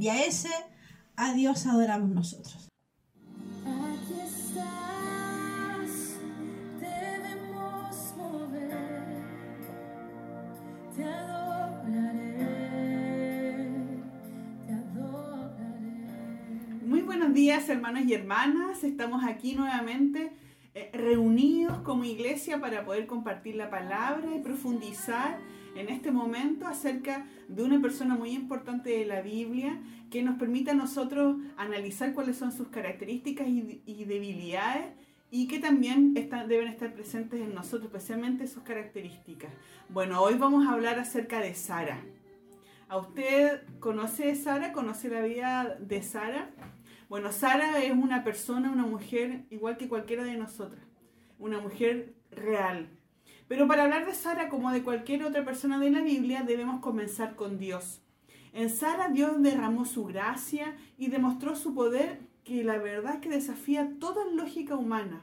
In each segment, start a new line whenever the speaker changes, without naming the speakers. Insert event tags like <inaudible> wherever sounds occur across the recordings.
Y a ese, a Dios adoramos nosotros.
Aquí estás, debemos mover, te adoraré, te adoraré.
Muy buenos días hermanos y hermanas, estamos aquí nuevamente eh, reunidos como iglesia para poder compartir la palabra y profundizar en este momento acerca de una persona muy importante de la Biblia que nos permite a nosotros analizar cuáles son sus características y, debilidades y que también deben estar presentes en nosotros, especialmente sus características. Bueno, hoy vamos a hablar acerca de Sara. ¿A usted conoce Sara? ¿Conoce la vida de Sara? Bueno, Sara es una persona, una mujer igual que cualquiera de nosotras, una mujer real. Pero para hablar de Sara como de cualquier otra persona de la Biblia debemos comenzar con Dios. En Sara Dios derramó su gracia y demostró su poder que la verdad que desafía toda lógica humana.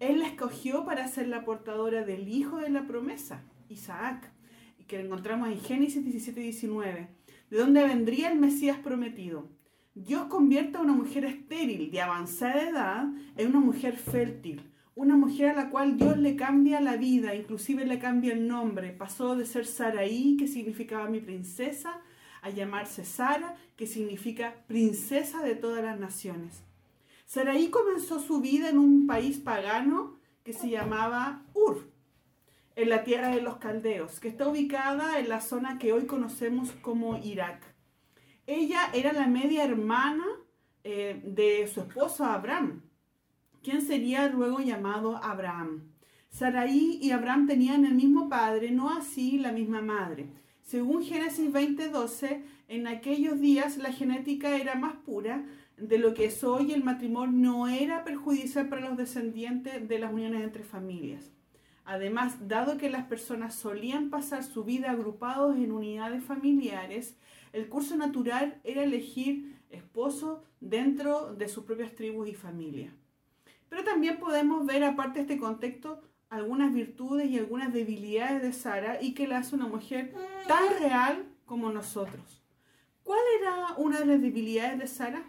Él la escogió para ser la portadora del hijo de la promesa, Isaac, que encontramos en Génesis 17 y 19, de donde vendría el Mesías prometido. Dios convierte a una mujer estéril de avanzada edad en una mujer fértil, una mujer a la cual Dios le cambia la vida, inclusive le cambia el nombre. Pasó de ser Saraí, que significaba mi princesa, a llamarse Sara, que significa princesa de todas las naciones. Saraí comenzó su vida en un país pagano que se llamaba Ur, en la tierra de los caldeos, que está ubicada en la zona que hoy conocemos como Irak. Ella era la media hermana eh, de su esposo Abraham, quien sería luego llamado Abraham. Saraí y Abraham tenían el mismo padre, no así la misma madre. Según Génesis 20:12, en aquellos días la genética era más pura de lo que es hoy. El matrimonio no era perjudicial para los descendientes de las uniones entre familias. Además, dado que las personas solían pasar su vida agrupados en unidades familiares, el curso natural era elegir esposo dentro de sus propias tribus y familias. Pero también podemos ver, aparte de este contexto, algunas virtudes y algunas debilidades de Sara y que la hace una mujer tan real como nosotros. ¿Cuál era una de las debilidades de Sara?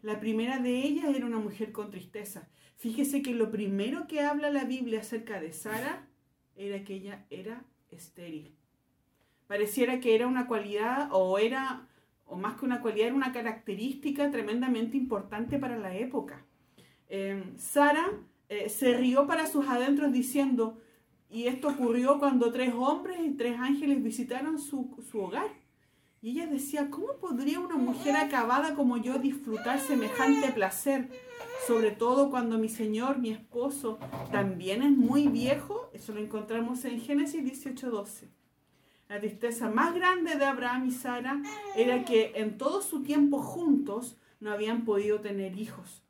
La primera de ellas era una mujer con tristeza. Fíjese que lo primero que habla la Biblia acerca de Sara era que ella era estéril. Pareciera que era una cualidad o era, o más que una cualidad, era una característica tremendamente importante para la época. Eh, Sara eh, se rió para sus adentros diciendo, y esto ocurrió cuando tres hombres y tres ángeles visitaron su, su hogar. Y ella decía, ¿cómo podría una mujer acabada como yo disfrutar semejante placer? Sobre todo cuando mi Señor, mi esposo, también es muy viejo. Eso lo encontramos en Génesis 18:12. La tristeza más grande de Abraham y Sara era que en todo su tiempo juntos no habían podido tener hijos.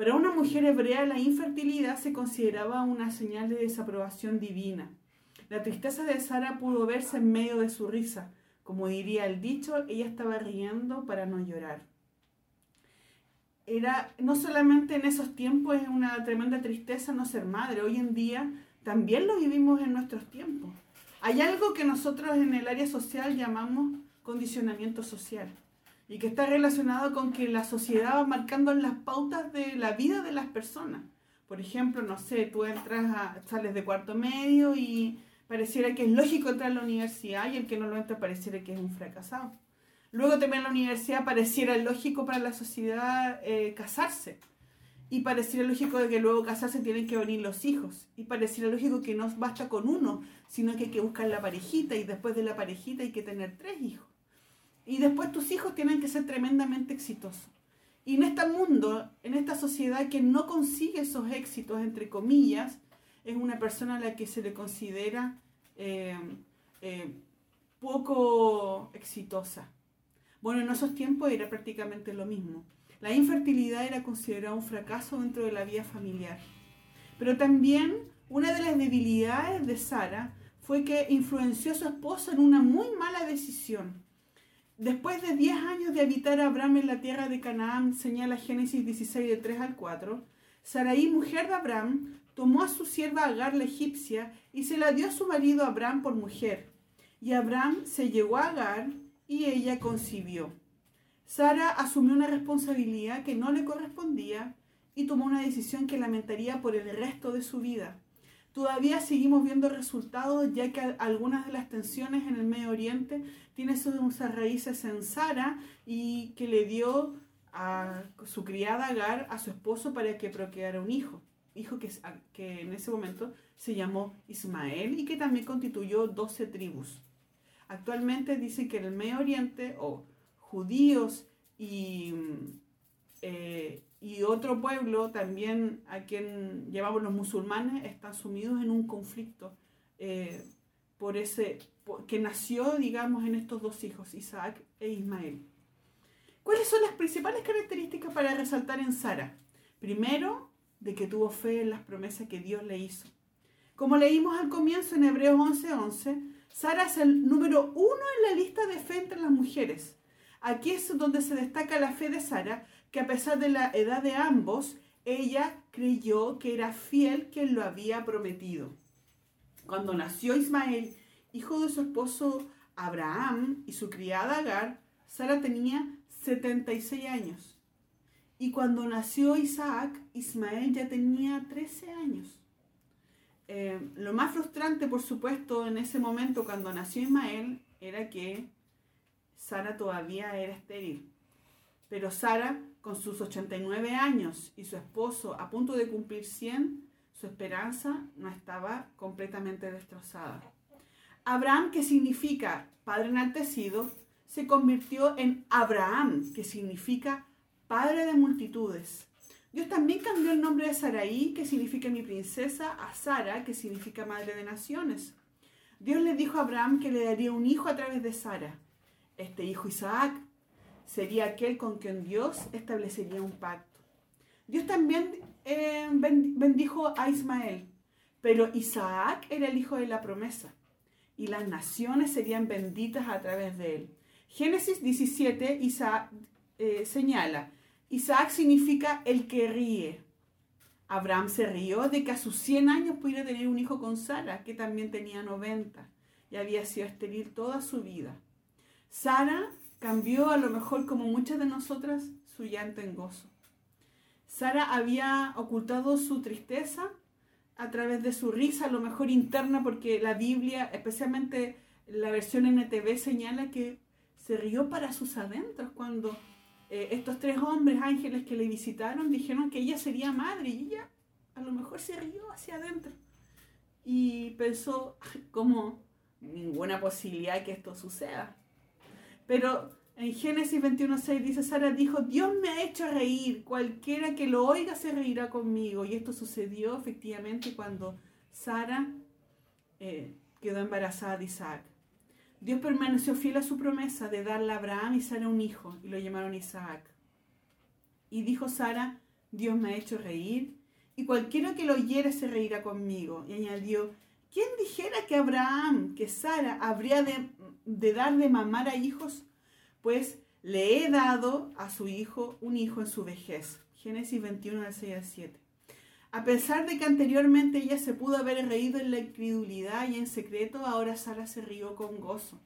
Para una mujer hebrea la infertilidad se consideraba una señal de desaprobación divina. La tristeza de Sara pudo verse en medio de su risa. Como diría el dicho, ella estaba riendo para no llorar. Era no solamente en esos tiempos es una tremenda tristeza no ser madre, hoy en día también lo vivimos en nuestros tiempos. Hay algo que nosotros en el área social llamamos condicionamiento social y que está relacionado con que la sociedad va marcando las pautas de la vida de las personas. Por ejemplo, no sé, tú entras a, sales de cuarto medio y pareciera que es lógico entrar a la universidad y el que no lo entra pareciera que es un fracasado. Luego también en la universidad pareciera lógico para la sociedad eh, casarse. Y pareciera lógico de que luego casarse tienen que venir los hijos. Y pareciera lógico que no basta con uno, sino que hay que buscar la parejita y después de la parejita hay que tener tres hijos. Y después tus hijos tienen que ser tremendamente exitosos. Y en este mundo, en esta sociedad que no consigue esos éxitos, entre comillas, es una persona a la que se le considera eh, eh, poco exitosa. Bueno, en esos tiempos era prácticamente lo mismo. La infertilidad era considerada un fracaso dentro de la vida familiar. Pero también una de las debilidades de Sara fue que influenció a su esposo en una muy mala decisión. Después de 10 años de habitar Abraham en la tierra de Canaán, señala Génesis 16 de 3 al 4, Saraí, mujer de Abraham, tomó a su sierva Agar la egipcia y se la dio a su marido Abraham por mujer. Y Abraham se llegó a Agar y ella concibió. Sara asumió una responsabilidad que no le correspondía y tomó una decisión que lamentaría por el resto de su vida. Todavía seguimos viendo resultados ya que algunas de las tensiones en el Medio Oriente tienen sus raíces en Sara y que le dio a su criada Agar a su esposo para que procreara un hijo, hijo que, en ese momento se llamó Ismael y que también constituyó 12 tribus. Actualmente dicen que en el Medio Oriente, o judíos y, eh, y otro pueblo, también a quien llevamos los musulmanes, están sumidos en un conflicto eh, por ese, que nació, digamos, en estos dos hijos, Isaac e Ismael. ¿Cuáles son las principales características para resaltar en Sara? Primero, de que tuvo fe en las promesas que Dios le hizo. Como leímos al comienzo en Hebreos 11:11, Sara es el número uno en la lista de fe entre las mujeres. Aquí es donde se destaca la fe de Sara, que a pesar de la edad de ambos, ella creyó que era fiel quien lo había prometido. Cuando nació Ismael, hijo de su esposo Abraham y su criada Agar, Sara tenía 76 años. Y cuando nació Isaac, Ismael ya tenía 13 años. Eh, lo más frustrante, por supuesto, en ese momento cuando nació Ismael era que Sara todavía era estéril. Pero Sara, con sus 89 años y su esposo a punto de cumplir 100, su esperanza no estaba completamente destrozada. Abraham, que significa padre enaltecido, se convirtió en Abraham, que significa padre de multitudes. Dios también cambió el nombre de Saraí, que significa mi princesa, a Sara, que significa madre de naciones. Dios le dijo a Abraham que le daría un hijo a través de Sara. Este hijo Isaac sería aquel con quien Dios establecería un pacto. Dios también eh, bendijo a Ismael, pero Isaac era el hijo de la promesa y las naciones serían benditas a través de él. Génesis 17 Isaac, eh, señala, Isaac significa el que ríe. Abraham se rió de que a sus 100 años pudiera tener un hijo con Sara, que también tenía 90 y había sido estéril toda su vida. Sara cambió a lo mejor como muchas de nosotras su llanto en gozo. Sara había ocultado su tristeza a través de su risa, a lo mejor interna, porque la Biblia, especialmente la versión NTV, señala que se rió para sus adentros cuando eh, estos tres hombres ángeles que le visitaron dijeron que ella sería madre y ella a lo mejor se rió hacia adentro y pensó como ninguna posibilidad que esto suceda. Pero en Génesis 21.6 dice, Sara dijo, Dios me ha hecho reír, cualquiera que lo oiga se reirá conmigo. Y esto sucedió efectivamente cuando Sara eh, quedó embarazada de Isaac. Dios permaneció fiel a su promesa de darle a Abraham y Sara un hijo, y lo llamaron Isaac. Y dijo Sara, Dios me ha hecho reír, y cualquiera que lo oyere se reirá conmigo. Y añadió, ¿quién dijera que Abraham, que Sara, habría de, de dar de mamar a hijos? Pues le he dado a su hijo un hijo en su vejez. Génesis 21, del 6 al 7. A pesar de que anteriormente ella se pudo haber reído en la incredulidad y en secreto, ahora Sara se rió con gozo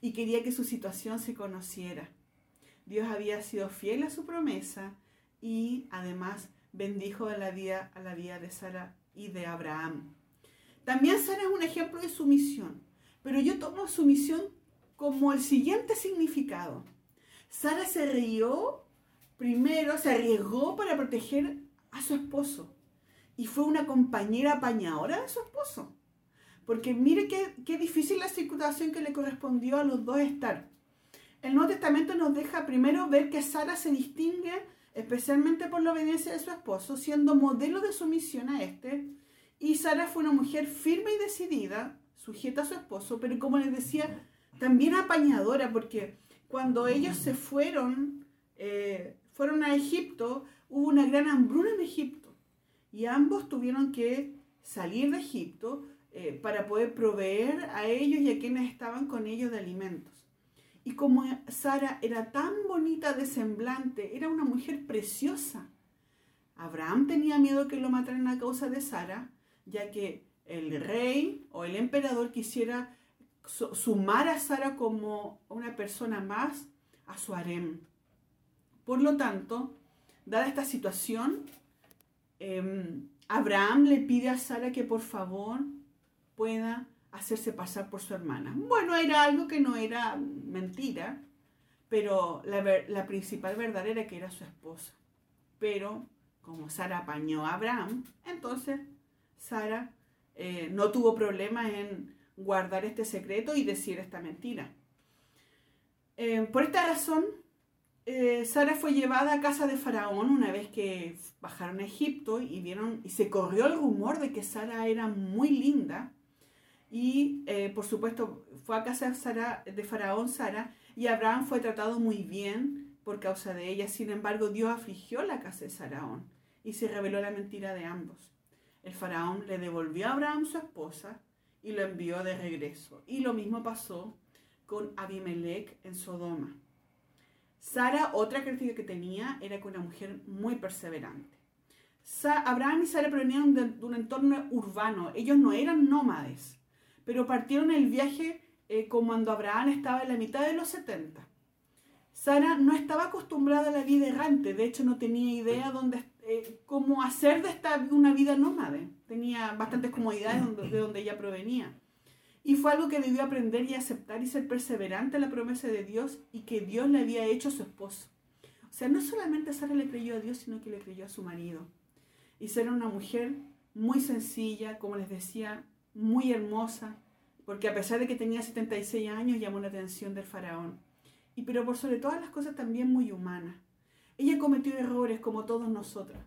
y quería que su situación se conociera. Dios había sido fiel a su promesa y además bendijo a la vida, a la vida de Sara y de Abraham. También Sara es un ejemplo de sumisión, pero yo tomo sumisión como el siguiente significado. Sara se rió primero, se arriesgó para proteger a su esposo y fue una compañera apañadora de su esposo. Porque mire qué, qué difícil la situación que le correspondió a los dos estar. El Nuevo Testamento nos deja primero ver que Sara se distingue especialmente por la obediencia de su esposo, siendo modelo de sumisión a este. Y Sara fue una mujer firme y decidida, sujeta a su esposo, pero como les decía, también apañadora, porque cuando ellos se fueron, eh, fueron a Egipto, hubo una gran hambruna en Egipto y ambos tuvieron que salir de Egipto eh, para poder proveer a ellos y a quienes estaban con ellos de alimentos. Y como Sara era tan bonita de semblante, era una mujer preciosa, Abraham tenía miedo que lo mataran a causa de Sara, ya que el rey o el emperador quisiera sumar a Sara como una persona más a su harem. Por lo tanto, dada esta situación, Em, Abraham le pide a Sara que por favor pueda hacerse pasar por su hermana. Bueno, era algo que no era mentira, pero la, principal verdad era que era su esposa. Pero como Sara apañó a Abraham, entonces Sara eh, no tuvo problema en guardar este secreto y decir esta mentira. Eh, por esta razón, eh, Sara fue llevada a casa de Faraón una vez que bajaron a Egipto y vieron y se corrió el rumor de que Sara era muy linda y eh, por supuesto fue a casa de, de Faraón Sara y Abraham fue tratado muy bien por causa de ella. Sin embargo, Dios afligió la casa de Faraón y se reveló la mentira de ambos. El faraón le devolvió a Abraham su esposa y lo envió de regreso. Y lo mismo pasó con Abimelech en Sodoma. Sara, otra característica que tenía, era que una mujer muy perseverante. Sa- Abraham y Sara provenían de, de un entorno urbano. Ellos no eran nómades, pero partieron el viaje eh, como cuando Abraham estaba en la mitad de los 70. Sara no estaba acostumbrada a la vida errante, de hecho no tenía idea dónde, eh, cómo hacer de esta una vida nómade. Tenía bastantes comodidades de donde ella provenía. Y fue algo que debió aprender y aceptar y ser perseverante en la promesa de Dios y que Dios le había hecho a su esposo. O sea, no solamente Sara le creyó a Dios, sino que le creyó a su marido. Y Sara una mujer muy sencilla, como les decía, muy hermosa, porque a pesar de que tenía 76 años, llamó la atención del faraón. Y pero por sobre todas las cosas también muy humana. Ella cometió errores como todos nosotros.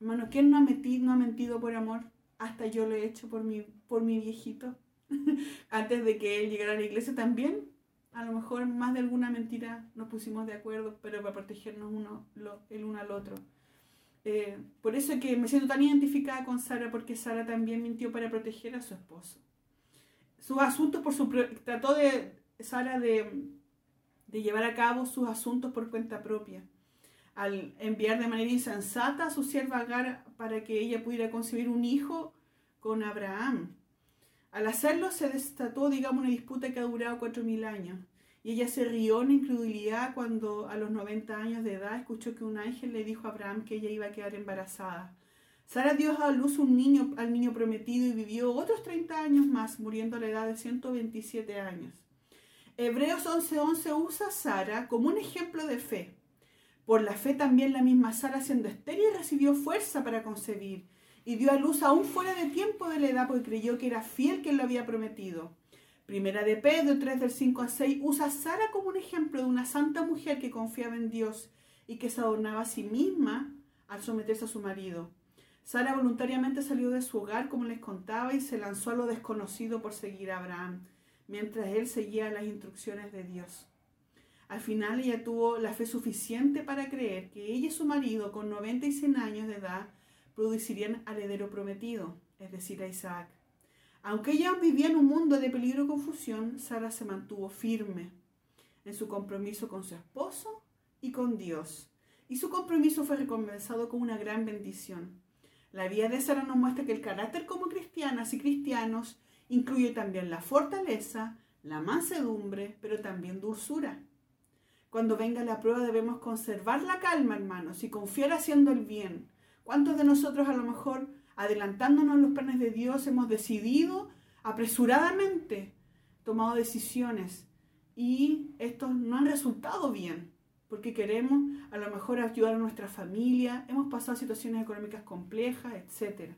Hermano, ¿quién no ha mentido, no ha mentido por amor? Hasta yo lo he hecho por mi, por mi viejito. <laughs> Antes de que él llegara a la iglesia también, a lo mejor más de alguna mentira nos pusimos de acuerdo, pero para protegernos uno, el uno al otro. Eh, por eso es que me siento tan identificada con Sara, porque Sara también mintió para proteger a su esposo. Sus asuntos por su... Trató de, Sara de llevar a cabo sus asuntos por cuenta propia. Al enviar de manera insensata a su sierva Agar para que ella pudiera concebir un hijo con Abraham. Al hacerlo se desató, digamos, una disputa que ha durado cuatro mil años. Y ella se rió en incredulidad cuando a los 90 años de edad escuchó que un ángel le dijo a Abraham que ella iba a quedar embarazada. Sara dio a luz un niño, al niño prometido y vivió otros 30 años más, muriendo a la edad de 127 años. Hebreos 11:11 usa a Sara como un ejemplo de fe. Por la fe también la misma Sara, siendo estéril, recibió fuerza para concebir y dio a luz aún fuera de tiempo de la edad porque creyó que era fiel quien lo había prometido. Primera de Pedro 3 del 5 a 6 usa a Sara como un ejemplo de una santa mujer que confiaba en Dios y que se adornaba a sí misma al someterse a su marido. Sara voluntariamente salió de su hogar, como les contaba, y se lanzó a lo desconocido por seguir a Abraham, mientras él seguía las instrucciones de Dios. Al final ella tuvo la fe suficiente para creer que ella y su marido, con 90 y 100 años de edad, producirían al heredero prometido, es decir, a Isaac. Aunque ella vivía en un mundo de peligro y confusión, Sara se mantuvo firme en su compromiso con su esposo y con Dios. Y su compromiso fue recompensado con una gran bendición. La vida de Sara nos muestra que el carácter como cristianas y cristianos incluye también la fortaleza, la mansedumbre, pero también dulzura. Cuando venga la prueba debemos conservar la calma, hermanos, y confiar haciendo el bien. ¿Cuántos de nosotros a lo mejor, adelantándonos los planes de Dios, hemos decidido apresuradamente, tomado decisiones y estos no han resultado bien? Porque queremos a lo mejor ayudar a nuestra familia, hemos pasado situaciones económicas complejas, etc.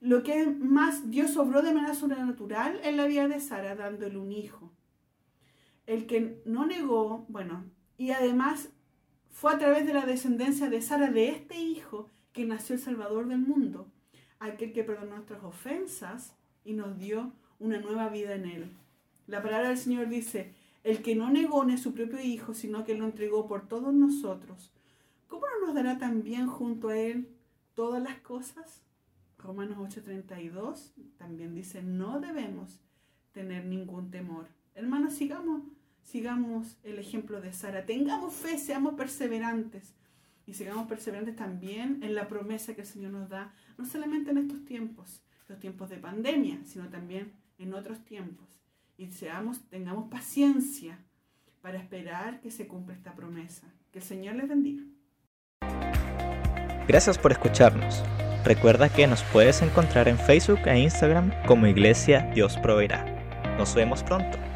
Lo que más Dios obró de manera sobrenatural en la vida de Sara, dándole un hijo el que no negó, bueno, y además fue a través de la descendencia de Sara, de este hijo, que nació el Salvador del mundo, aquel que perdonó nuestras ofensas y nos dio una nueva vida en él. La palabra del Señor dice, el que no negó ni su propio hijo, sino que lo entregó por todos nosotros, ¿cómo no nos dará también junto a él todas las cosas? Romanos 8:32 también dice, no debemos tener ningún temor. Sigamos, sigamos el ejemplo de Sara. Tengamos fe, seamos perseverantes. Y sigamos perseverantes también en la promesa que el Señor nos da, no solamente en estos tiempos, los tiempos de pandemia, sino también en otros tiempos. Y seamos, tengamos paciencia para esperar que se cumpla esta promesa. Que el Señor les bendiga.
Gracias por escucharnos. Recuerda que nos puedes encontrar en Facebook e Instagram como Iglesia Dios Proveerá. Nos vemos pronto.